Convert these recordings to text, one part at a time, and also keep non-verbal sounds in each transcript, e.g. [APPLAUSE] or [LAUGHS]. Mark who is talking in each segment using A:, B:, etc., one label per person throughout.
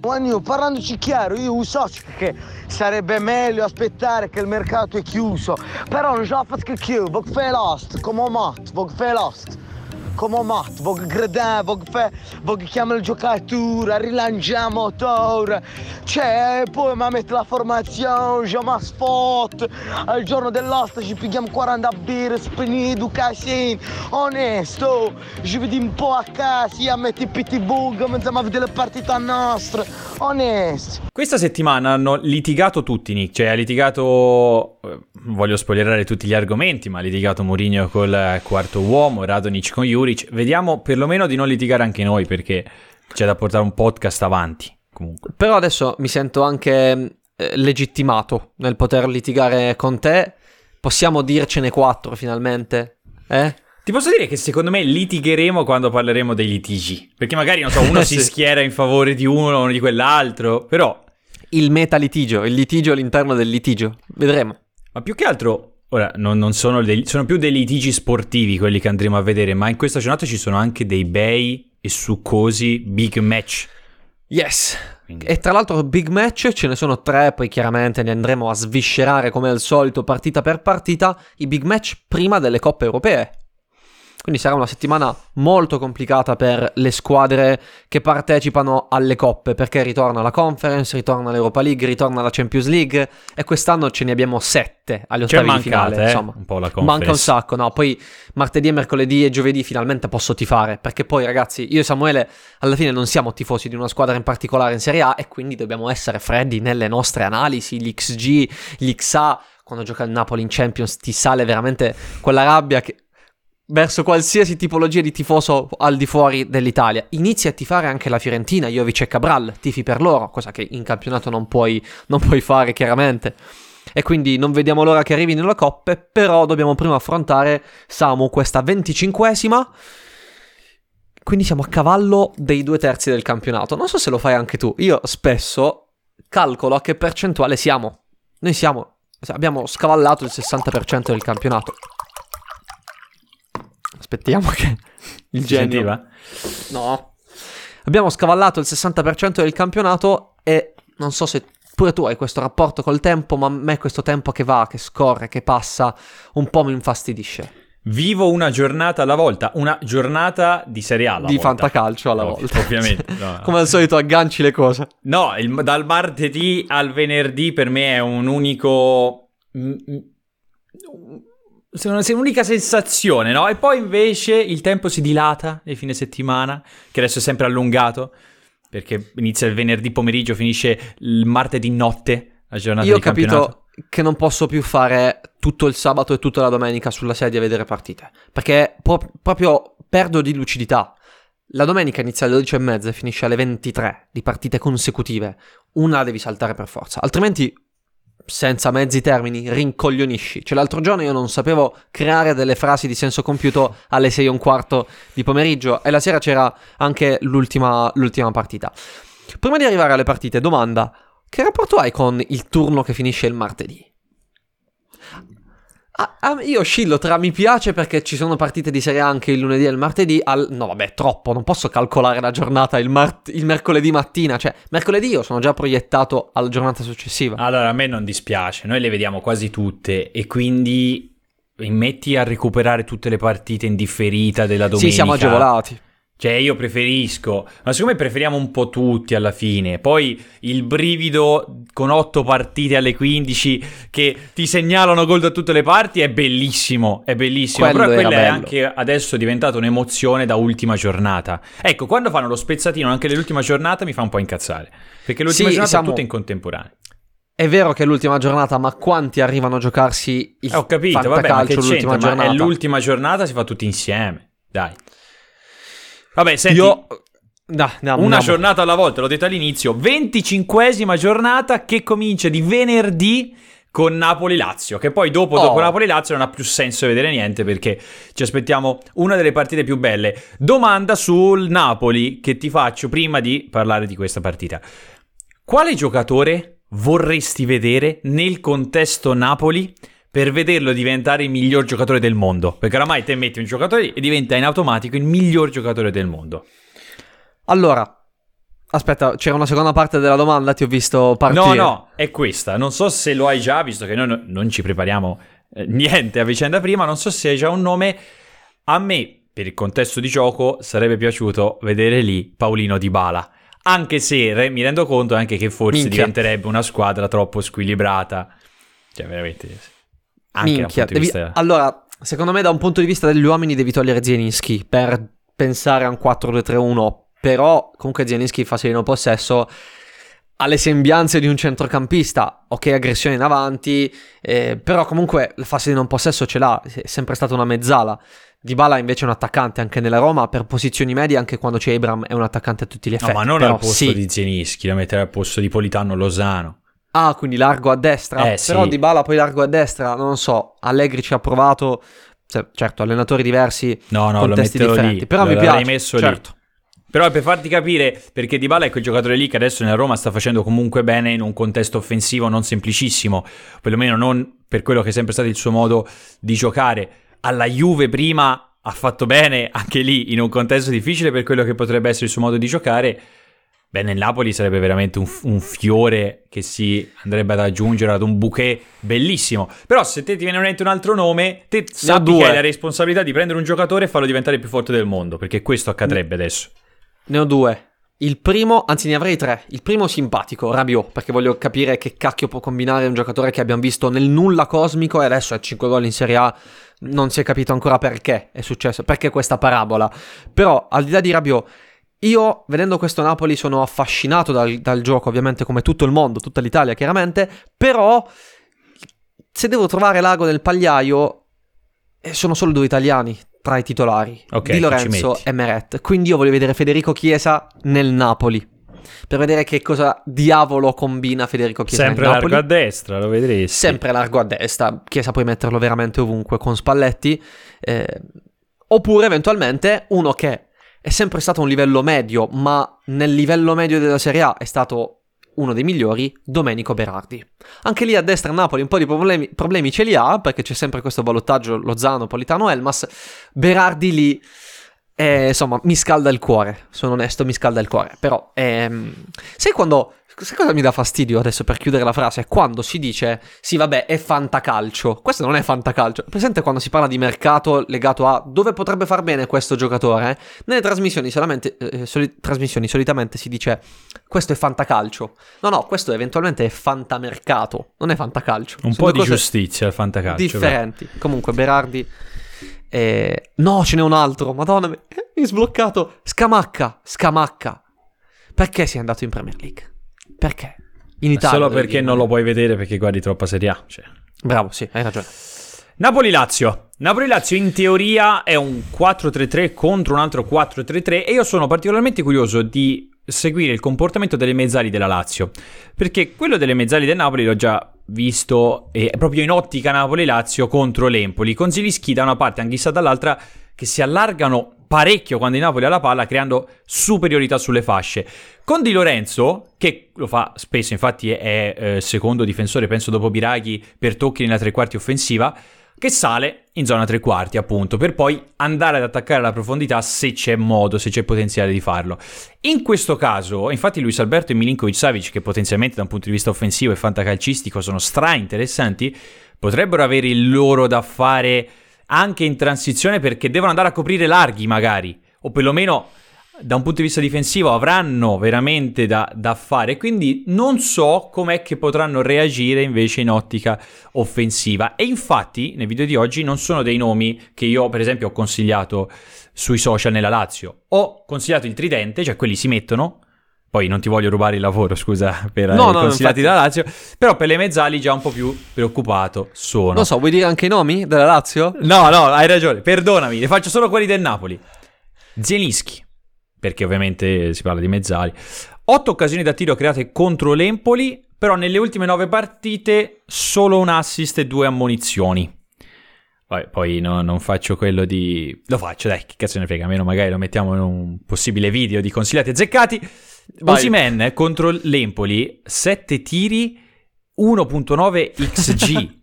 A: Juanio, parlandoci chiaro, io uso che sarebbe meglio aspettare che il mercato è chiuso, però non ce la faccio più, voglio fare l'host, come mat, voglio fare l'host, come mat, voglio gradare, voglio fare, voglio chiamare il giocatore, rilanciare motore, cioè, poi mi mette la formazione, je mi spot, al giorno dell'host ci pigliamo 40 birre, spinido, casino, onesto, ci vediamo un po' a casa, a mettere i pitbull, cominciamo a vedere le partite nostre, onesto.
B: Questa settimana hanno litigato tutti, Nick. Cioè, ha litigato. eh, Voglio spoilerare tutti gli argomenti, ma ha litigato Mourinho col quarto uomo, Radonic con Juric. Vediamo perlomeno di non litigare anche noi, perché c'è da portare un podcast avanti. Comunque.
C: Però adesso mi sento anche eh, legittimato nel poter litigare con te. Possiamo dircene quattro finalmente? Eh?
B: Ti posso dire che secondo me litigheremo quando parleremo dei litigi. Perché magari, non so, [LAUGHS] uno si
C: Sì.
B: schiera in favore di uno o di quell'altro. Però,
C: Il meta litigio, il litigio all'interno del litigio. Vedremo.
B: ma più che altro. Ora, non, non sono, dei, sono più dei litigi sportivi quelli che andremo a vedere, ma in questa giornata ci sono anche dei bei e succosi big match.
C: Yes.
B: Quindi-
C: E tra l'altro big match ce ne sono tre, poi chiaramente li andremo a sviscerare come al solito partita per partita, i big match prima delle coppe europee. Quindi sarà una settimana molto complicata per le squadre che partecipano alle coppe, perché ritorna la Conference, ritorna l'Europa League, ritorna la Champions League e quest'anno ce ne abbiamo sette agli ottavi di
B: mancata,
C: finale,
B: eh,
C: insomma.
B: un po' la conference.
C: Manca un sacco, no? Poi martedì, mercoledì e giovedì finalmente posso tifare, perché poi ragazzi, io e Samuele alla fine non siamo tifosi di una squadra in particolare in Serie A e quindi dobbiamo essere freddi nelle nostre analisi, l'XG, l'XA, quando gioca il Napoli in Champions ti sale veramente quella rabbia che verso qualsiasi tipologia di tifoso al di fuori dell'Italia. Inizi a tifare anche la Fiorentina, Jovic e Cabral, tifi per loro, cosa che in campionato non puoi, non puoi fare chiaramente. E quindi non vediamo l'ora che arrivino le coppe, però dobbiamo prima affrontare, Samu, questa venticinquesima. Quindi siamo a cavallo dei due terzi del campionato. Non so se lo fai anche tu. Io spesso calcolo a che percentuale siamo. Noi siamo, abbiamo scavallato il 60% del campionato. Aspettiamo che [LAUGHS] il genio...
B: sentiva?
C: No. Abbiamo scavallato il 60% del campionato e non so se pure tu hai questo rapporto col tempo, ma a me questo tempo che va, che scorre, che passa, un po' mi infastidisce.
B: Vivo una giornata alla volta, una giornata di Serie A alla
C: di
B: volta.
C: fantacalcio alla
B: Ov-
C: volta.
B: Ovviamente. [LAUGHS] no.
C: Come al solito agganci le cose.
B: No, il- dal martedì al venerdì per me è un unico... mm, mm, se una- se un'unica sensazione, no? E poi invece il tempo si dilata nel fine settimana, che adesso è sempre allungato, perché inizia il venerdì pomeriggio, finisce il martedì notte, la giornata
C: Io ho
B: campionato.
C: capito che non posso più fare tutto il sabato e tutta la domenica sulla sedia a vedere partite. Perché pro- proprio perdo di lucidità. La domenica inizia alle 12.30 e finisce alle 23 di partite consecutive. Una devi saltare per forza. Altrimenti, senza mezzi termini, rincoglionisci. Cioè, l'altro giorno io non sapevo creare delle frasi di senso compiuto alle 6 e un quarto di pomeriggio. E la sera c'era anche l'ultima, l'ultima partita. Prima di arrivare alle partite, domanda. Che rapporto hai con il turno che finisce il martedì? Ah, ah, io oscillo tra mi piace perché ci sono partite di Serie anche il lunedì e il martedì al... No vabbè, troppo, non posso calcolare la giornata il, mart- il mercoledì mattina. Cioè, mercoledì io sono già proiettato alla giornata successiva.
B: Allora, a me non dispiace, noi le vediamo quasi tutte e quindi metti a recuperare tutte le partite in differita della domenica.
C: sì, siamo agevolati.
B: Cioè, io preferisco, ma secondo me preferiamo un po' tutti alla fine. Poi il brivido con otto partite alle 15 che ti segnalano gol da tutte le parti è bellissimo, è bellissimo.
C: Quello
B: Però quella è
C: bello.
B: anche adesso diventata un'emozione da ultima giornata. Ecco, quando fanno lo spezzatino anche nell'ultima giornata mi fa un po' incazzare. Perché l'ultima
C: Sì,
B: giornata
C: siamo-
B: è tutta in contemporanea.
C: È vero che è l'ultima giornata, ma quanti arrivano a giocarsi il
B: Eh, ho capito, vabbè, ma che
C: l'ultima
B: Ma
C: giornata?
B: è l'ultima giornata, si fa tutti insieme. Dai. Vabbè, senti,
C: Io Da, andiamo,
B: Una
C: andiamo.
B: giornata alla volta, l'ho detto all'inizio, 25esima giornata che comincia di venerdì con Napoli-Lazio, che poi dopo,
C: Oh.
B: dopo Napoli-Lazio non ha più senso vedere niente perché ci aspettiamo una delle partite più belle. Domanda sul Napoli che ti faccio prima di parlare di questa partita. Quale giocatore vorresti vedere nel contesto Napoli per vederlo diventare il miglior giocatore del mondo? Perché oramai te metti un giocatore e diventa in automatico il miglior giocatore del mondo.
C: Allora, aspetta, c'era una seconda parte della domanda, ti ho visto partire.
B: No, no, è questa. Non so se lo hai già, visto che noi no- non ci prepariamo eh, niente a vicenda prima. Non so se hai già un nome. A me, per il contesto di gioco, sarebbe piaciuto vedere lì Paolino Di Bala. Anche se re- mi rendo conto anche che forse
C: Minchia.
B: diventerebbe una squadra troppo squilibrata. Cioè, veramente. Anche
C: Minchia, devi-
B: vista.
C: allora, secondo me da un punto di vista degli uomini devi togliere Zielinski per pensare a un 4-2-3-1, però comunque Zielinski fa sereno possesso ha le sembianze di un centrocampista, ok aggressione in avanti, eh, però comunque la fase di non possesso ce l'ha, è sempre stata una mezzala. Dybala invece è un attaccante anche nella Roma, per posizioni medie anche quando c'è Abram è un attaccante a tutti gli
B: No,
C: effetti.
B: ma non al posto
C: sì.
B: di Zielinski, la metterei al posto di Politano Lozano.
C: Ah, quindi largo a destra.
B: Eh, sì.
C: Però Dybala poi largo a destra, non so. Allegri ci ha provato. se- certo, allenatori diversi,
B: No, no,
C: contesti differenti.
B: lì.
C: Però mi piace.
B: messo lì.
C: certo.
B: Però è per farti capire, perché Dybala è quel giocatore lì che adesso nella Roma sta facendo comunque bene in un contesto offensivo non semplicissimo, perlomeno non per quello che è sempre stato il suo modo di giocare. Alla Juve prima ha fatto bene anche lì in un contesto difficile per quello che potrebbe essere il suo modo di giocare. Beh, nel Napoli sarebbe veramente un, un fiore che si andrebbe ad aggiungere ad un bouquet bellissimo. Però se te ti viene in mente un altro nome, te sappi
C: due.
B: che hai la responsabilità di prendere un giocatore e farlo diventare il più forte del mondo, perché questo accadrebbe adesso.
C: Ne ho due. Il primo, anzi ne avrei tre. Il primo simpatico, Rabiot, perché voglio capire che cacchio può combinare un giocatore che abbiamo visto nel nulla cosmico e adesso ha 5 gol in Serie A. Non si è capito ancora perché è successo, perché questa parabola. Però, al di là di Rabiot, io vedendo questo Napoli sono affascinato dal, dal gioco, ovviamente come tutto il mondo, tutta l'Italia chiaramente, però se devo trovare l'ago nel pagliaio, eh, sono solo due italiani tra i titolari,
B: Ok, chi
C: Di Lorenzo e Meret. Quindi io voglio vedere Federico Chiesa nel Napoli. Per vedere che cosa diavolo combina Federico Chiesa
B: Sempre
C: nel Napoli.
B: largo a destra, lo vedresti.
C: Sempre largo a destra. Chiesa puoi metterlo veramente ovunque con Spalletti. eh, oppure eventualmente uno che è sempre stato un livello medio, ma nel livello medio della Serie A è stato uno dei migliori, Domenico Berardi. Anche lì a destra Napoli un po' di problemi, problemi ce li ha, perché c'è sempre questo ballottaggio Lozano, Politano, Elmas. Berardi lì, eh, insomma, mi scalda il cuore, sono onesto, mi scalda il cuore. Però, ehm, sai quando... Sai cosa mi dà fastidio adesso per chiudere la frase? Quando si dice, sì vabbè, è fantacalcio. Questo non è fantacalcio. Presente quando si parla di mercato legato a dove potrebbe far bene questo giocatore? Nelle trasmissioni, solamente, eh, soli- trasmissioni solitamente si dice, questo è fantacalcio. No, no, questo eventualmente è fantamercato, non è fantacalcio.
B: Un
C: Sono
B: po' di giustizia al fantacalcio.
C: differenti. Comunque, Berardi... eh, No, ce n'è un altro. Madonna, mi [LAUGHS] mi è sbloccato. Scamacca, Scamacca. Perché sei andato in Premier League? Perché? In Italia.
B: Solo perché non lo puoi vedere perché guardi troppa Serie A. Cioè.
C: Bravo, sì, hai ragione.
B: Napoli-Lazio. Napoli-Lazio in teoria è un 4-3-3 contro un altro 4-3-3 e io sono particolarmente curioso di seguire il comportamento delle mezzali della Lazio perché quello delle mezzali del Napoli l'ho già visto eh, proprio in ottica Napoli-Lazio contro l'Empoli con Zilischi da una parte e Anghissa dall'altra che si allargano parecchio quando il Napoli ha la palla creando superiorità sulle fasce con Di Lorenzo che lo fa spesso infatti è, eh, secondo difensore penso dopo Biraghi per tocchi nella tre quarti offensiva che sale in zona tre quarti, appunto, per poi andare ad attaccare alla profondità se c'è modo, se c'è potenziale di farlo. In questo caso, infatti, Luis Alberto e Milinkovic Savic, che potenzialmente da un punto di vista offensivo e fantacalcistico sono stra interessanti, potrebbero avere il loro da fare anche in transizione perché devono andare a coprire larghi, magari, o perlomeno da un punto di vista difensivo avranno veramente da, da fare, quindi non so com'è che potranno reagire invece in ottica offensiva. E infatti nel video di oggi non sono dei nomi che io per esempio ho consigliato sui social nella Lazio. Ho consigliato il tridente, cioè quelli si mettono. Poi non ti voglio rubare il lavoro, scusa, per
C: No,
B: i
C: no,
B: consigliati
C: infatti.
B: dalla Lazio. Però per le mezzali già un po' più preoccupato sono.
C: Non so, vuoi dire anche i nomi della Lazio?
B: No, no, hai ragione, perdonami, ne faccio solo quelli del Napoli. Zielinski, perché ovviamente si parla di mezzali. 8 occasioni da tiro create contro l'Empoli, però nelle ultime 9 partite solo un assist e due ammonizioni. Poi, poi no, non faccio quello di... Lo faccio, dai, che cazzo ne frega, almeno magari lo mettiamo in un possibile video di consigliati azzeccati. Osimen contro l'Empoli, 7 tiri, 1.9 XG.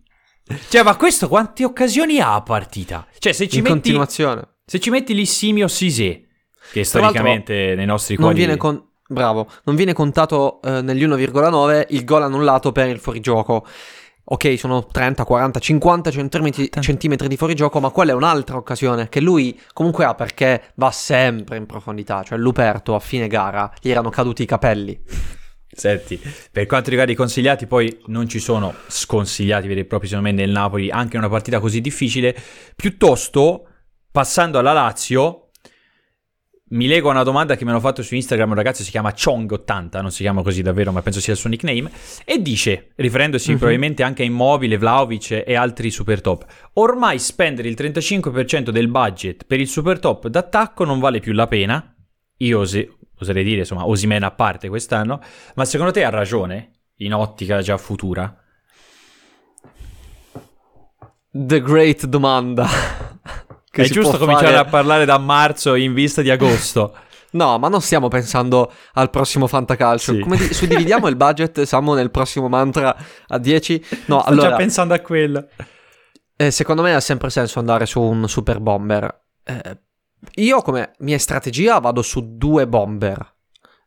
B: [LAUGHS] cioè, ma questo quante occasioni ha a partita? Cioè, se ci
C: In
B: metti...
C: continuazione.
B: Se ci metti lì Simio Sisé, che storicamente nei nostri
C: Non
B: cuori...
C: viene, con- bravo, non viene contato eh, negli 1,9 il gol annullato per il fuorigioco. Ok, sono 30, 40, 50 centimetri, centimetri di fuorigioco, ma quella è un'altra occasione che lui comunque ha perché va sempre in profondità. Cioè, Luperto a fine gara gli erano caduti i capelli.
B: Senti, per quanto riguarda i consigliati, poi non ci sono sconsigliati veri e propri, secondo me, nel Napoli, anche in una partita così difficile. Piuttosto, passando alla Lazio, mi lego a una domanda che mi hanno fatto su Instagram un ragazzo, si chiama Chong80, non si chiama così davvero, ma penso sia il suo nickname, e dice, riferendosi
C: Mhm.
B: probabilmente anche a Immobile, Vlaovic e altri super top, ormai spendere il 35% del budget per il super top d'attacco non vale più la pena, io osi- oserei dire, insomma, Osimena a parte quest'anno, ma secondo te ha ragione, in ottica già futura?
C: The great domanda. Che
B: È giusto cominciare
C: fare-
B: a parlare da marzo in vista di agosto. [LAUGHS]
C: No, ma non stiamo pensando al prossimo fantacalcio.
B: Sì.
C: Come di- suddividiamo il budget, siamo nel prossimo mantra a 10? No,
B: Sto
C: allora...
B: già pensando a quello.
C: Eh, secondo me ha sempre senso andare su un super bomber. Eh, io come mia strategia vado su due bomber.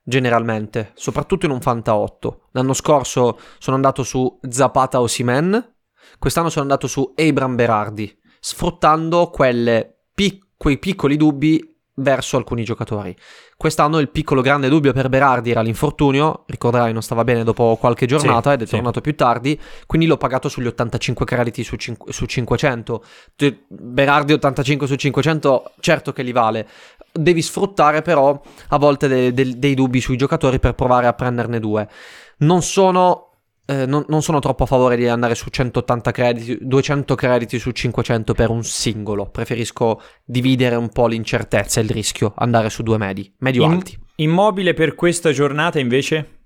C: Generalmente, soprattutto in un Fanta 8. L'anno scorso sono andato su Zapata Osimen. Quest'anno sono andato su Abram Berardi. Sfruttando quelle pic- quei piccoli dubbi verso alcuni giocatori. Quest'anno il piccolo grande dubbio per Berardi era l'infortunio, ricorderai non stava bene dopo qualche giornata
B: Sì,
C: ed è
B: sì.
C: tornato più tardi, quindi l'ho pagato sugli 85 crediti su, cin- su 500. Te- Berardi 85 su 500 certo che li vale, devi sfruttare però a volte de- de- dei dubbi sui giocatori per provare a prenderne due. Non sono... eh, non, non sono troppo a favore di andare su 180 crediti, 200 crediti su 500 per un singolo. Preferisco dividere un po' l'incertezza e il rischio, andare su due medi, medio-alti.
B: In- immobile per questa giornata invece?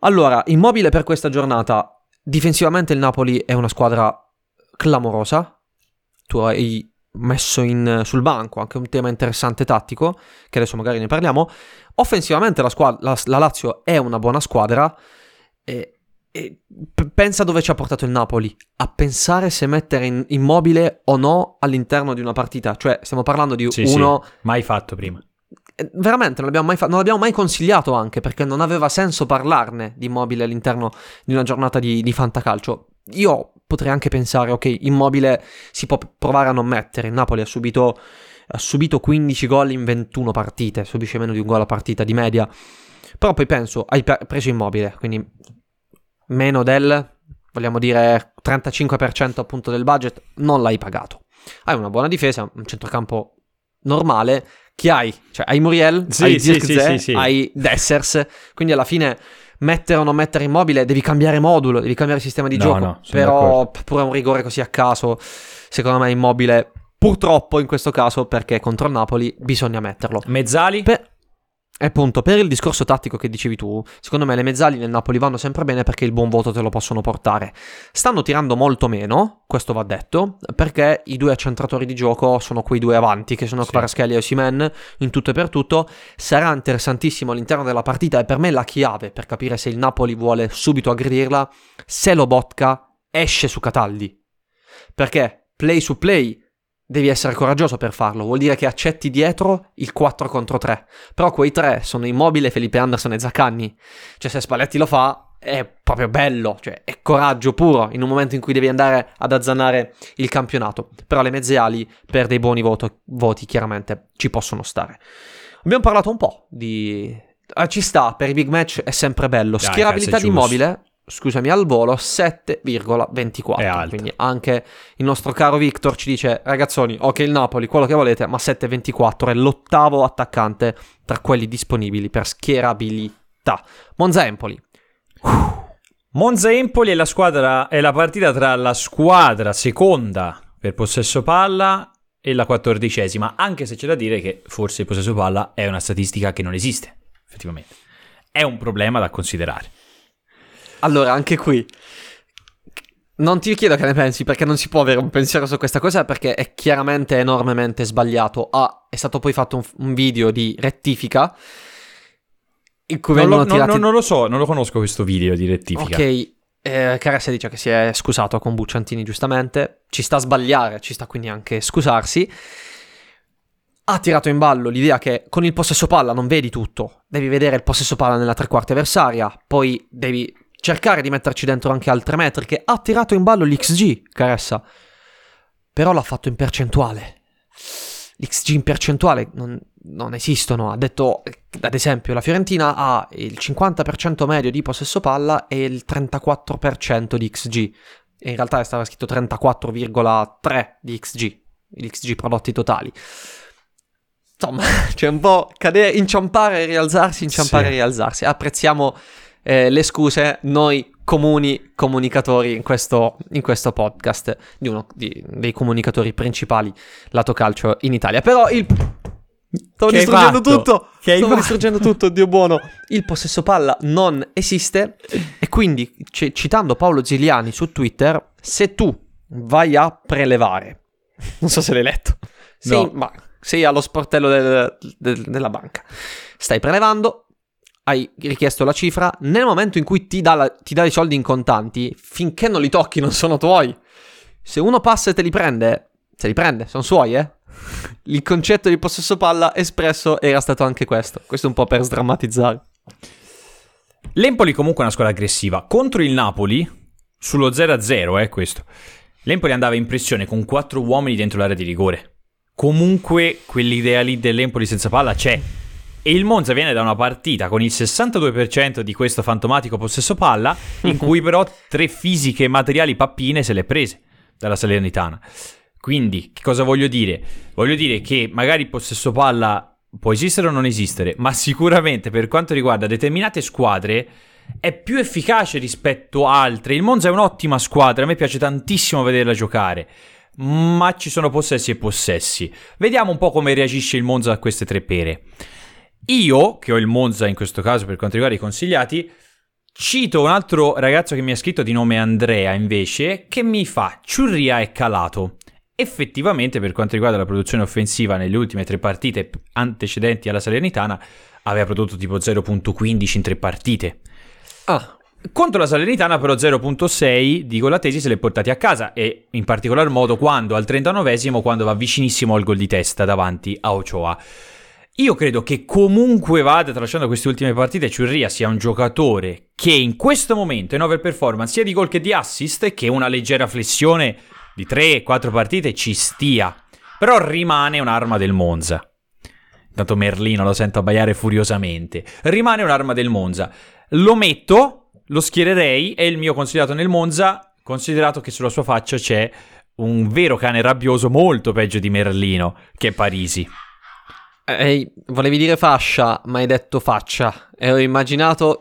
C: Allora, immobile per questa giornata. Difensivamente il Napoli è una squadra clamorosa. Tu hai messo in- sul banco anche un tema interessante tattico, che adesso magari ne parliamo. Offensivamente la, squad- la- la Lazio è una buona squadra. E, e pensa dove ci ha portato il Napoli. A pensare se mettere in- immobile o no all'interno di una partita. Cioè, stiamo parlando di
B: Sì,
C: uno
B: sì, mai fatto prima.
C: eh, Veramente non l'abbiamo, mai fa- non l'abbiamo mai consigliato anche perché non aveva senso parlarne di immobile all'interno di una giornata di, di fantacalcio. Io potrei anche pensare, ok, immobile si può provare a non mettere. Il Napoli ha subito, ha subito 15 gol in 21 partite, subisce meno di un gol a partita di media. Però poi penso, hai preso immobile, quindi meno del, vogliamo dire, 35% appunto del budget, non l'hai pagato. Hai una buona difesa, un centrocampo normale. Chi hai? Cioè, hai Muriel,
B: Sì,
C: hai Zirkzee,
B: sì, sì, sì.
C: hai Dessers. Quindi alla fine mettere o non mettere immobile, devi cambiare modulo, devi cambiare sistema di
B: No,
C: gioco.
B: no,
C: Però
B: d'accordo.
C: pure un rigore così a caso, secondo me immobile, purtroppo in questo caso, perché contro il Napoli bisogna metterlo.
B: Mezzali?
C: Per... E appunto, per il discorso tattico che dicevi tu, secondo me le mezzali nel Napoli vanno sempre bene perché il buon voto te lo possono portare. Stanno tirando molto meno, questo va detto, perché i due accentratori di gioco sono quei due avanti, che sono
B: Sì.
C: Kvaratskhelia e Osimen, in tutto e per tutto. Sarà interessantissimo all'interno della partita e per me la chiave per capire se il Napoli vuole subito aggredirla, se Lobotka esce su Cataldi. Perché play su play devi essere coraggioso per farlo, vuol dire che accetti dietro il 4 contro 3. Però quei tre sono Immobile, Felipe Anderson e Zaccanni. Cioè se Spalletti lo fa è proprio bello, cioè è coraggio puro in un momento in cui devi andare ad azzannare il campionato. Però le mezze ali per dei buoni voto- voti chiaramente ci possono stare. Abbiamo parlato un po' di... ah, ci sta, per i big match è sempre bello.
B: Dai,
C: Schierabilità di. Immobile, scusami, al volo 7,24.
B: È alta.
C: Quindi anche il nostro caro Victor ci dice, ragazzoni, ok il Napoli, quello che volete, ma 7,24 è l'ottavo attaccante tra quelli disponibili per schierabilità. Monza Empoli.
B: Monza Empoli è la squadra è la partita tra la squadra seconda per possesso palla e la quattordicesima, anche se c'è da dire che forse il possesso palla è una statistica che non esiste, effettivamente. È un problema da considerare.
C: Allora, anche qui non ti chiedo che ne pensi perché non si può avere un pensiero su questa cosa perché è chiaramente enormemente sbagliato. Ah, è stato poi fatto un, un video di rettifica in cui
B: Non
C: vengono
B: lo,
C: tirati...
B: non- non lo so, non lo conosco questo video di rettifica.
C: Ok, eh, Caressa dice che si è scusato con Bucciantini giustamente, ci sta a sbagliare, ci sta quindi anche scusarsi. Ha tirato in ballo l'idea che con il possesso palla non vedi tutto, devi vedere il possesso palla nella tre quarti avversaria, poi devi cercare di metterci dentro anche altre metriche. Ha tirato in ballo l'XG, Caressa, però l'ha fatto in percentuale. L'XG in percentuale non, non esistono. Ha detto, ad esempio, la Fiorentina ha il 50% medio di possesso palla e il 34% di XG. E in realtà stava scritto 34,3 di XG, gli XG prodotti totali. Insomma, [LAUGHS] c'è un po' cadere, inciampare e rialzarsi, inciampare e
B: Sì.
C: rialzarsi. Apprezziamo eh, le scuse, noi comuni comunicatori in questo, in questo podcast, di uno di- dei comunicatori principali lato calcio in Italia. Però il... Stavo
B: Che
C: distruggendo tutto!
B: Che
C: Stavo distruggendo tutto, Dio buono! Il possesso palla non esiste e quindi, c- citando Paolo Ziliani su Twitter, se tu vai a prelevare, non so se l'hai letto, sei,
B: No.
C: ma sei allo sportello del- del- della banca, stai prelevando, hai richiesto la cifra, nel momento in cui ti dà, la- ti dà i soldi in contanti, finché non li tocchi non sono tuoi. Se uno passa e te li prende, se li prende, sono suoi, eh. Il concetto di possesso palla espresso era stato anche questo. Questo un po' per sdrammatizzare.
B: L'Empoli comunque è una squadra aggressiva. Contro il Napoli, sullo 0-0 è questo, l'Empoli andava in pressione con quattro uomini dentro l'area di rigore. Comunque quell'idea lì dell'Empoli senza palla c'è. E il Monza viene da una partita con il 62% di questo fantomatico possesso palla, in [LAUGHS] cui però tre fisiche materiali pappine se le prese dalla Salernitana. Quindi, che cosa voglio dire? Voglio dire che magari il possesso palla può esistere o non esistere, ma sicuramente per quanto riguarda determinate squadre è più efficace rispetto a altre. Il Monza è un'ottima squadra, a me piace tantissimo vederla giocare, ma ci sono possessi e possessi. Vediamo un po' come reagisce il Monza a queste tre pere. Io, che ho il Monza in questo caso per quanto riguarda i consigliati, cito un altro ragazzo che mi ha scritto di nome Andrea invece, che mi fa Ciurria è calato. Effettivamente, per quanto riguarda la produzione offensiva nelle ultime tre partite antecedenti alla Salernitana, aveva prodotto tipo 0.15 in tre partite.
C: Ah,
B: Contro la Salernitana però 0.6 di gol attesi se li è portati a casa e in particolar modo quando al 39esimo quando va vicinissimo al gol di testa davanti a Ochoa. Io credo che comunque vada tracciando queste ultime partite Ciurria sia un giocatore che in questo momento in overperformance sia di gol che di assist che una leggera flessione di 3-4 partite ci stia. Però rimane un'arma del Monza. Intanto Merlino lo sento abbaiare furiosamente. Rimane un'arma del Monza. Lo metto, lo schiererei, è il mio consigliato nel Monza, considerato che sulla sua faccia c'è un vero cane rabbioso molto peggio di Merlino, che è Parisi.
C: Ehi, volevi dire fascia, ma hai detto faccia. E ho immaginato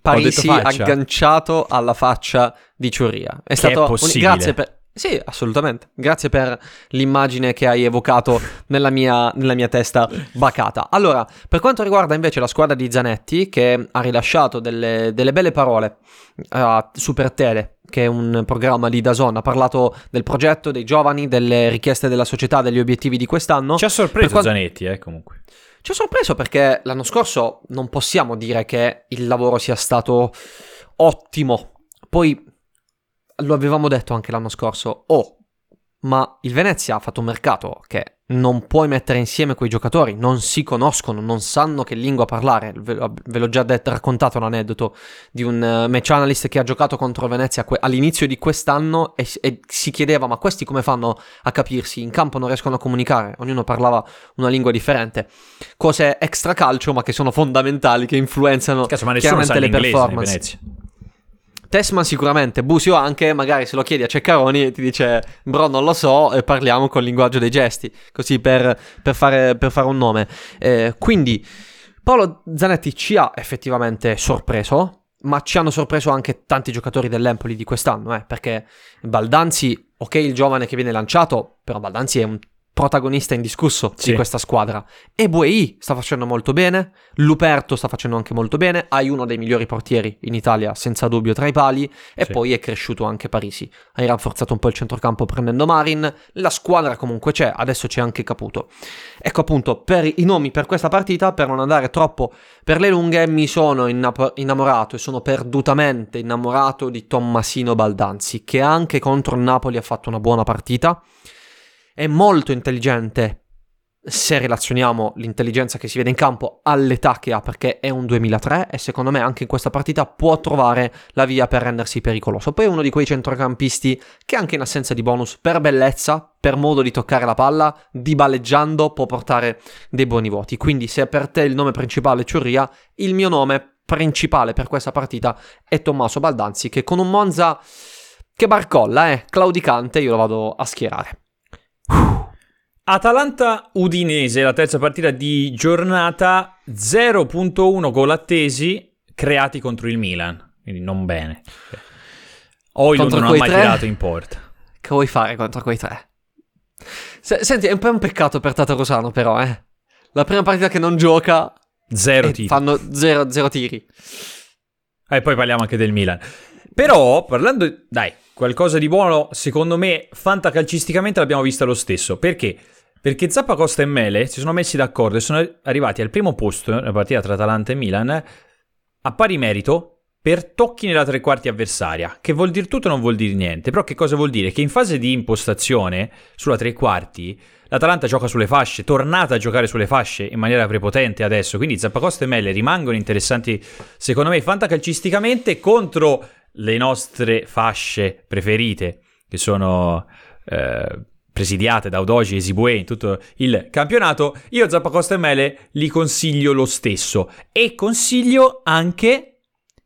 C: Parisi
B: Ho
C: agganciato alla faccia di Ciurria. È stato
B: è possibile.
C: grazie per Sì, assolutamente. Grazie per l'immagine che hai evocato [LAUGHS] nella mia, nella mia testa bacata. Allora, per quanto riguarda invece la squadra di Zanetti, che ha rilasciato delle, delle belle parole a Super Tele, che è un programma di Dazon, ha parlato del progetto, dei giovani, delle richieste della società, degli obiettivi di quest'anno.
B: Ci ha sorpreso
C: quanto-
B: Zanetti, eh, comunque.
C: Ci ho sorpreso perché l'anno scorso non possiamo dire che il lavoro sia stato ottimo. Poi lo avevamo detto anche l'anno scorso. Oh, ma il Venezia ha fatto un mercato che non puoi mettere insieme quei giocatori, non si conoscono, non sanno che lingua parlare. Ve, l'ho già detto, raccontato un aneddoto di un eh, match analyst che ha giocato contro Venezia all'inizio di quest'anno e, e si chiedeva ma questi come fanno a capirsi? In campo non riescono a comunicare, ognuno parlava una lingua differente. Cose extra calcio ma che sono fondamentali, che influenzano
B: Cazzo,
C: chiaramente le performance. Tessman sicuramente, Busio anche, magari se lo chiedi a Ceccaroni ti dice bro non lo so e parliamo col linguaggio dei gesti, così per, per fare, per fare un nome. Eh, quindi Paolo Zanetti ci ha effettivamente sorpreso, ma ci hanno sorpreso anche tanti giocatori dell'Empoli di quest'anno, eh, perché Baldanzi, ok il giovane che viene lanciato, però Baldanzi è un protagonista indiscusso
B: Sì.
C: di questa squadra. E Buei sta facendo molto bene, Luperto sta facendo anche molto bene, hai uno dei migliori portieri in Italia senza dubbio tra i pali e
B: Sì.
C: poi è cresciuto anche Parisi. Hai rafforzato un po' il centrocampo prendendo Marin, la squadra comunque c'è, adesso c'è anche Caputo. Ecco appunto, per i nomi per questa partita, per non andare troppo per le lunghe, mi sono inna- innamorato e sono perdutamente innamorato di Tommasino Baldanzi, che anche contro il Napoli ha fatto una buona partita. È molto intelligente se relazioniamo l'intelligenza che si vede in campo all'età che ha, perché è un 2003 e secondo me anche in questa partita può trovare la via per rendersi pericoloso. Poi è uno di quei centrocampisti che anche in assenza di bonus, per bellezza, per modo di toccare la palla, di balleggiando, può portare dei buoni voti. Quindi se per te il nome principale è Ciurria, il mio nome principale per questa partita è Tommaso Baldanzi, che con un Monza che barcolla, eh, claudicante, io lo vado a schierare.
B: Atalanta-Udinese, la terza partita di giornata, 0.1 gol attesi creati contro il Milan, quindi non bene.
C: Contro
B: non ha mai
C: tre?
B: tirato in porta.
C: Che vuoi fare contro quei tre? Se- senti, è un po' un peccato per Tata Rosano, però, eh. La prima partita che non gioca
B: Zero tiri.
C: fanno zero, zero tiri.
B: E poi parliamo anche del Milan. Però, parlando, dai, qualcosa di buono, secondo me, fantacalcisticamente l'abbiamo vista lo stesso. Perché? Perché Zappa, Costa e Mele si sono messi d'accordo e sono arrivati al primo posto nella partita tra Atalanta e Milan a pari merito per tocchi nella tre quarti avversaria. Che vuol dire tutto non vuol dire niente. Però che cosa vuol dire? Che in fase di impostazione sulla tre quarti l'Atalanta gioca sulle fasce, tornata a giocare sulle fasce in maniera prepotente adesso. Quindi Zappacosta e Mele rimangono interessanti, secondo me, fantacalcisticamente contro le nostre fasce preferite, che sono eh, presidiate da Udogi e Zibue in tutto il campionato. Io Zappacosta e Mele li consiglio lo stesso. E consiglio anche,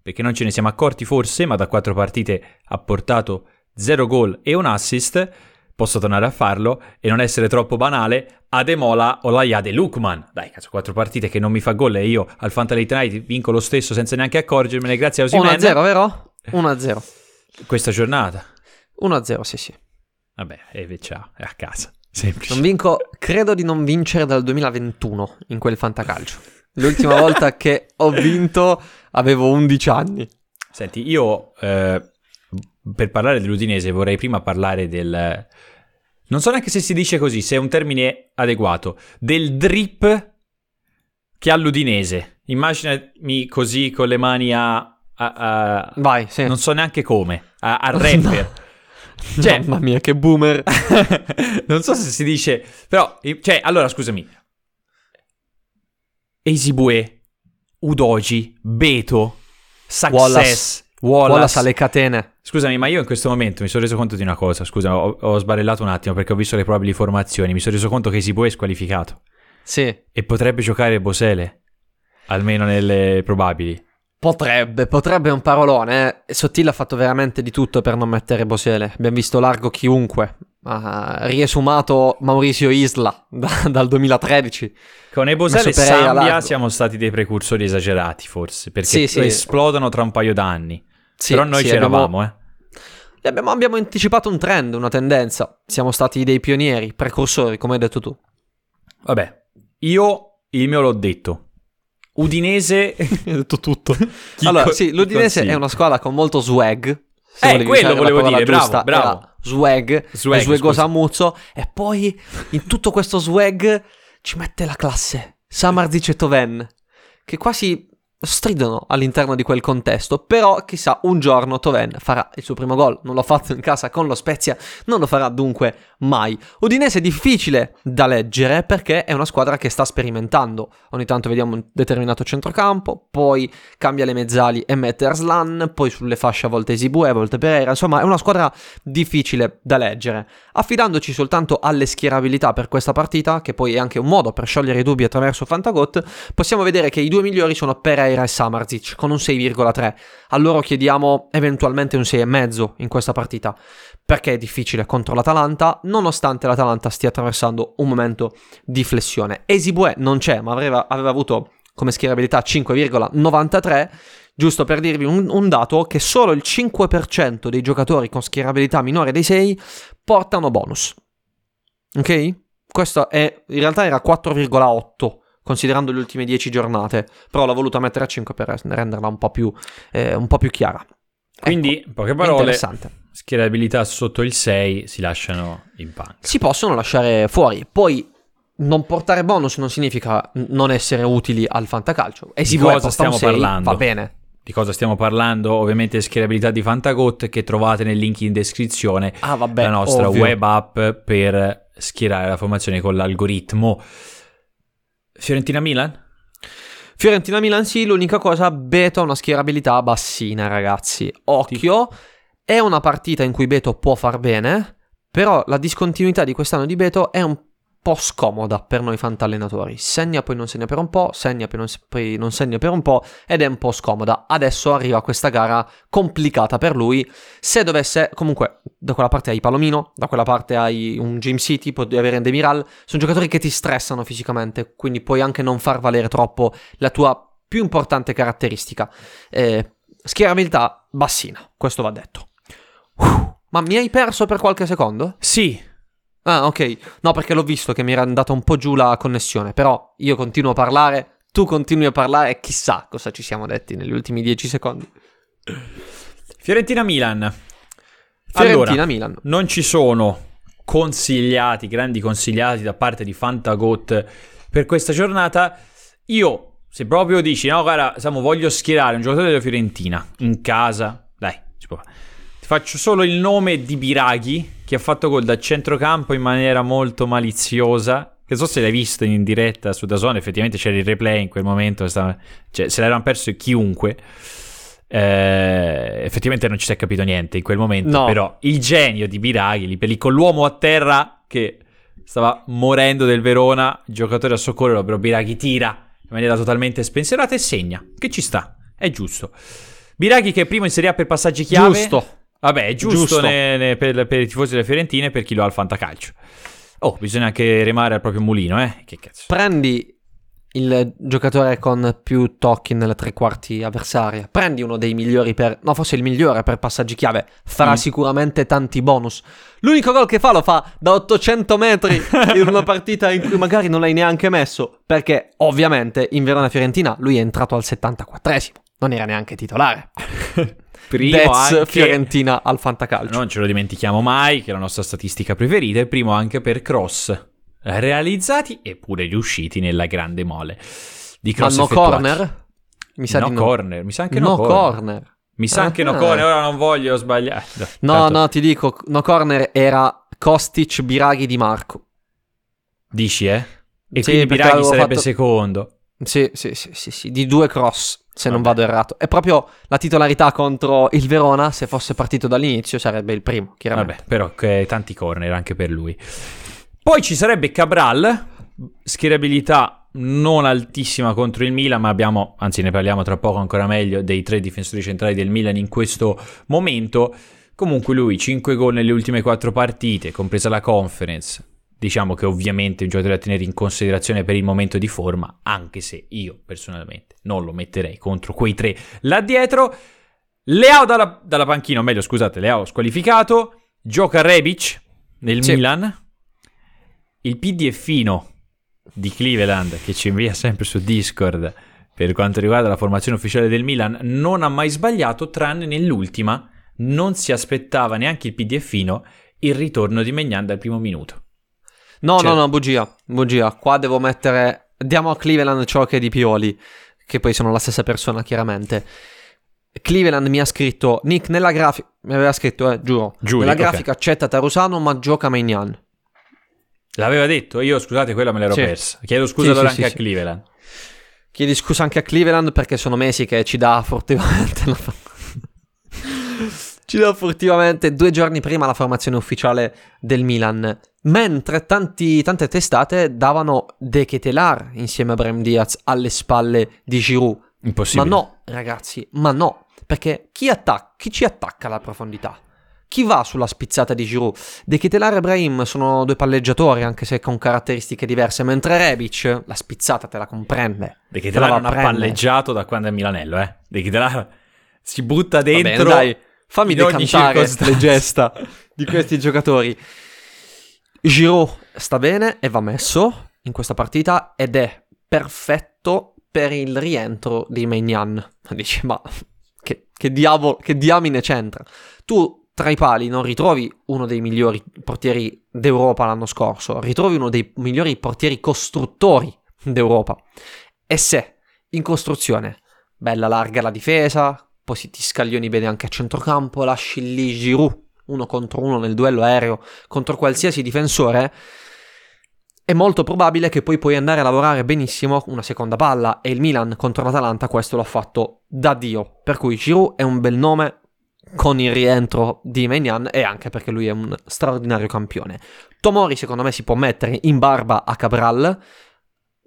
B: perché non ce ne siamo accorti forse, ma da quattro partite ha portato 0 gol e un assist posso tornare a farlo e non essere troppo banale, Ademola o Layade Lukman. Dai, cazzo, quattro partite che non mi fa gol e io al Fantasy Night vinco lo stesso senza neanche accorgermene grazie a Osimhen.
C: 1-0, vero? 1-0.
B: Questa giornata.
C: 1-0, sì, sì.
B: Vabbè, e ciao, è a casa. Semplice.
C: Non vinco, credo di non vincere dal 2021 in quel fantacalcio. L'ultima volta che ho vinto avevo 11 anni.
B: Senti, io eh, per parlare dell'Udinese vorrei prima parlare del... Non so neanche se si dice così, se è un termine adeguato, del drip che ha l'Udinese. Immaginami così con le mani a... a- a-
C: Vai, sì.
B: Non so neanche come, a, a [LAUGHS] rapper. Cioè-
C: Mamma mia, che boomer. [LAUGHS]
B: non so se si dice, però, cioè, allora scusami. Eisibue, Udoji, Beto, Success,
C: Wallace.
B: Wallace.
C: Wallace alle catene.
B: Scusami, ma io in questo momento mi sono reso conto di una cosa. Scusa, ho, ho sbarellato un attimo perché ho visto le probabili formazioni. Mi sono reso conto che Eisibue è squalificato
C: Sì.
B: e potrebbe giocare Bosele, almeno nelle probabili.
C: Potrebbe, potrebbe un parolone. Eh. Sottile ha fatto veramente di tutto per non mettere Bosele. Abbiamo visto largo chiunque. Ha riesumato Maurizio Isla [LAUGHS] da- dal 2013.
B: Con Ebosele e Sambia siamo stati dei precursori esagerati, forse, perché
C: Sì, sì.
B: esplodono tra un paio d'anni.
C: Sì,
B: Però noi
C: sì,
B: c'eravamo,
C: abbiamo-
B: eh.
C: Abbiamo, abbiamo anticipato un trend, una tendenza. Siamo stati dei pionieri, precursori, come hai detto tu.
B: Vabbè, io il mio l'ho detto. Udinese. [LAUGHS]
C: Hai detto tutto.
B: Chi
C: allora,
B: co-
C: sì, l'Udinese è una squadra con molto swag. Se
B: Eh,
C: volevi
B: quello volevo dire, bravo,
C: giusta,
B: bravo.
C: era Swag,
B: Swag,
C: e swegosa. Muzzo. E poi in tutto questo swag ci mette la classe. Samarzic e Toven. Che quasi stridono all'interno di quel contesto. Però, chissà, un giorno Toven farà il suo primo gol. Non l'ha fatto in casa con lo Spezia, non lo farà dunque mai. Udinese è difficile da leggere perché è una squadra che sta sperimentando. Ogni tanto vediamo un determinato centrocampo, poi cambia le mezzali e mette Arslan, poi sulle fasce a volte Esibue, a volte Pereira. Insomma, è una squadra difficile da leggere. Affidandoci soltanto alle schierabilità per questa partita, che poi è anche un modo per sciogliere i dubbi attraverso Fantagot, possiamo vedere che i due migliori sono Pereira e Samarzic con un 6,3. A loro chiediamo eventualmente un 6,5 in questa partita, perché è difficile contro l'Atalanta, nonostante l'Atalanta stia attraversando un momento di flessione. Esibue non c'è, ma aveva, aveva avuto come schierabilità 5,93. Giusto per dirvi un, un dato che solo il 5% dei giocatori con schierabilità minore dei 6 portano bonus. Ok? Questo è, in realtà era 4,8 considerando le ultime 10 giornate, però l'ho voluta mettere a 5 per renderla un po' più, eh, un po più chiara.
B: Quindi,
C: Ecco,
B: in poche parole, schierabilità sotto il 6 si lasciano in panca.
C: Si possono lasciare fuori, poi non portare bonus non significa non essere utili al fantacalcio. E si
B: cosa
C: un
B: stiamo
C: 6,
B: parlando?
C: Va bene.
B: Di cosa stiamo parlando? Ovviamente schierabilità di Fantagot che trovate nel link in descrizione.
C: Ah, vabbè,
B: la nostra
C: ovvio.
B: web app per schierare la formazione con l'algoritmo. Fiorentina-Milan?
C: Fiorentina Milan sì, l'unica cosa, Beto ha una schierabilità bassina, ragazzi. Occhio, è una partita in cui Beto può far bene, però la discontinuità di quest'anno di Beto è un po' scomoda per noi fantallenatori. Segna poi non segna per un po', segna poi non, poi non segna per un po' ed è un po' scomoda. Adesso arriva questa gara complicata per lui. Se dovesse, comunque, da quella parte hai Palomino, da quella parte hai un James City, puoi avere Demiral, sono giocatori che ti stressano fisicamente, quindi puoi anche non far valere troppo la tua più importante caratteristica. Eh, schierabilità bassina, questo va detto. Uf, ma mi hai perso per qualche secondo?
B: Sì.
C: Ah, ok. No, perché l'ho visto che mi era andata un po' giù la connessione, però io continuo a parlare, tu continui a parlare e chissà cosa ci siamo detti negli ultimi 10 secondi.
B: Fiorentina-Milan.
C: Fiorentina,
B: Allora,
C: Milan.
B: non ci sono consigliati, grandi consigliati da parte di Fantagot per questa giornata. Io, se proprio dici, no, guarda, Samu, voglio schierare un giocatore della Fiorentina in casa, dai, si può fare. Ti faccio solo il nome di Biraghi, che ha fatto gol da centrocampo in maniera molto maliziosa. Che so se l'hai visto in diretta su Dazone, effettivamente c'era il replay in quel momento, stava- cioè, se l'erano perso chiunque. Eh, effettivamente non ci si è capito niente in quel momento,
C: No.
B: però il genio di Biraghi, lì lì con l'uomo a terra che stava morendo del Verona, il giocatore a soccorrere, però Biraghi tira in maniera totalmente spensierata e segna, che ci sta, è giusto. Biraghi che è primo in Serie A per passaggi chiave.
C: Giusto.
B: Vabbè, è giusto,
C: Giusto.
B: ne- ne- per, per i tifosi delle Fiorentine e per chi lo ha al fantacalcio. Oh, bisogna anche remare al proprio mulino, eh? Che cazzo.
C: Prendi il giocatore con più tocchi nelle tre quarti avversaria. Prendi uno dei migliori per. No, forse il migliore per passaggi chiave. Farà
B: Mm.
C: sicuramente tanti bonus. L'unico gol che fa lo fa da 800 metri in una [LAUGHS] partita in cui magari non l'hai neanche messo. Perché, ovviamente, in Verona Fiorentina lui è entrato al 74esimo. Non era neanche titolare. [LAUGHS]
B: Primo
C: That's
B: anche-
C: Fiorentina al fantacalcio.
B: Non ce lo dimentichiamo mai, che è la nostra statistica preferita, è primo anche per cross realizzati e pure riusciti nella grande mole di
C: Ma
B: cross
C: no
B: effettuati.
C: corner? Mi sa
B: no
C: no.
B: corner, mi sa anche no,
C: no
B: corner.
C: corner.
B: Mi sa anche no
C: Ah.
B: corner, ora non voglio sbagliare.
C: No,
B: Tanto-
C: no, ti dico, no corner era Kostic, Biraghi, Di Marco.
B: Dici, eh? E
C: Sì,
B: quindi Biraghi sarebbe
C: fatto-
B: secondo.
C: Sì, sì, sì, sì, sì, di due cross, se non vado errato. È proprio la titolarità contro il Verona, se fosse partito dall'inizio sarebbe il primo, chiaramente.
B: Vabbè, però che tanti corner anche per lui. Poi ci sarebbe Cabral, schierabilità non altissima contro il Milan, ma abbiamo, anzi ne parliamo tra poco ancora meglio, dei tre difensori centrali del Milan in questo momento. Comunque lui 5 gol nelle ultime 4 partite, compresa la conference. Diciamo che ovviamente è un giocatore da tenere in considerazione per il momento di forma, anche se io personalmente non lo metterei contro quei tre là dietro. Leao dalla, dalla panchina, o meglio scusate, Leao squalificato, gioca Rebic nel
C: Sì.
B: Milan. Il PDFino di Cleveland che ci invia sempre su Discord per quanto riguarda la formazione ufficiale del Milan non ha mai sbagliato tranne nell'ultima non si aspettava neanche il PDFino il ritorno di Megnan dal primo minuto.
C: No,
B: Cioè-
C: no, no, bugia, bugia. Qua devo mettere... Diamo a Cleveland ciò che è di Pioli, che poi sono la stessa persona, chiaramente. Cleveland mi ha scritto, Nick, nella grafica... Mi aveva scritto, eh, giuro.
B: Giuri,
C: nella grafica accetta Tarusano, ma gioca Maignan.
B: L'aveva detto, io scusate quella me l'ero
C: Sì.
B: persa. Chiedo scusa
C: Sì,
B: allora
C: sì,
B: anche a Cleveland.
C: Chiedi scusa anche a Cleveland perché sono mesi che ci dà furtivamente [LAUGHS] la... ci dà furtivamente due giorni prima la formazione ufficiale del Milan. Mentre tanti- tante testate davano De Ketelar insieme a Brahim Diaz alle spalle di Giroud.
B: Impossibile.
C: Ma no, ragazzi, ma no. Perché chi, attac- chi ci attacca alla profondità? Chi va sulla spizzata di Giroud? De Ketelar e Brahim sono due palleggiatori, anche se con caratteristiche diverse, mentre Rebic la spizzata te la comprende.
B: De
C: Te la
B: Ketelar non ha palleggiato da quando è Milanello, eh. De Ketelar si butta
C: Va bene,
B: dentro
C: dai, fammi decantare le gesta di questi giocatori. Giroud sta bene e va messo in questa partita ed è perfetto per il rientro di Maignan. [LAUGHS] Dici, ma che, che diavolo, che diamine c'entra? Tu tra i pali non ritrovi uno dei migliori portieri d'Europa l'anno scorso, ritrovi uno dei migliori portieri costruttori d'Europa. E se in costruzione, bella larga la difesa, poi ti scaglioni bene anche a centrocampo, lasci lì Giroud uno contro uno nel duello aereo contro qualsiasi difensore, è molto probabile che poi puoi andare a lavorare benissimo una seconda palla e il Milan contro l'Atalanta questo l'ha fatto da Dio. Per cui Giroud è un bel nome con il rientro di Maignan e anche perché lui è un straordinario campione. Tomori secondo me si può mettere in barba a Cabral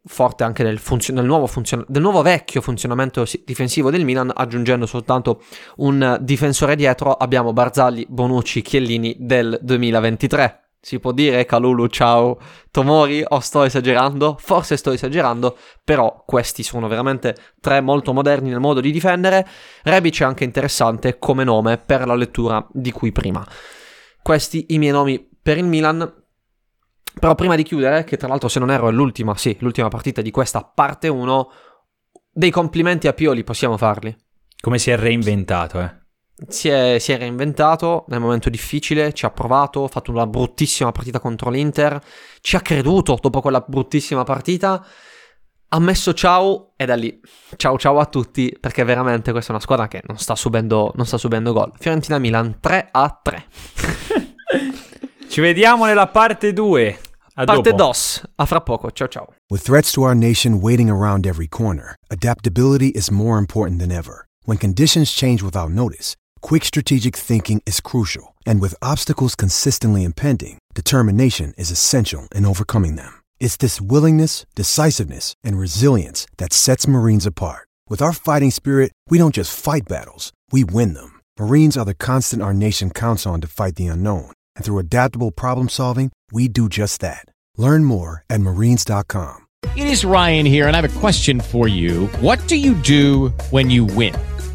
C: forte anche del, funzio- del, nuovo funzion- del, nuovo vecchio funzionamento difensivo del Milan, aggiungendo soltanto un difensore dietro, abbiamo Barzagli, Bonucci, Chiellini del 2023. Si può dire Calulu, ciao Tomori, o sto esagerando? Forse sto esagerando, però questi sono veramente tre molto moderni nel modo di difendere. Rebic è anche interessante come nome per la lettura di cui prima. Questi i miei nomi per il Milan. Però prima di chiudere, che tra l'altro se non erro è l'ultima, sì, l'ultima partita di questa parte 1, dei complimenti a Pioli possiamo farli.
B: Come si è reinventato, eh?
C: Si è, si è, reinventato nel momento difficile, ci ha provato, ha fatto una bruttissima partita contro l'Inter, ci ha creduto dopo quella bruttissima partita, ha messo ciao e da lì ciao ciao a tutti perché veramente questa è una squadra che non sta subendo, non sta subendo gol. Fiorentina-Milan 3 a 3. [LAUGHS]
B: ci vediamo nella parte 2. A
C: Parte
B: dopo.
C: DOS. A fra poco. Ciao ciao.
D: With threats to our nation waiting around every corner, adaptability is more important than ever. When conditions change without notice, quick strategic thinking is crucial. And with obstacles consistently impending, determination is essential in overcoming them. It's this willingness, decisiveness, and resilience that sets Marines apart. With our fighting spirit, we don't just fight battles, we win them. Marines are the constant our nation counts on to fight the unknown. And through adaptable problem solving, we do just that. Learn more at marines.com.
E: It is Ryan here, and I have a question for you. What do you do when you win?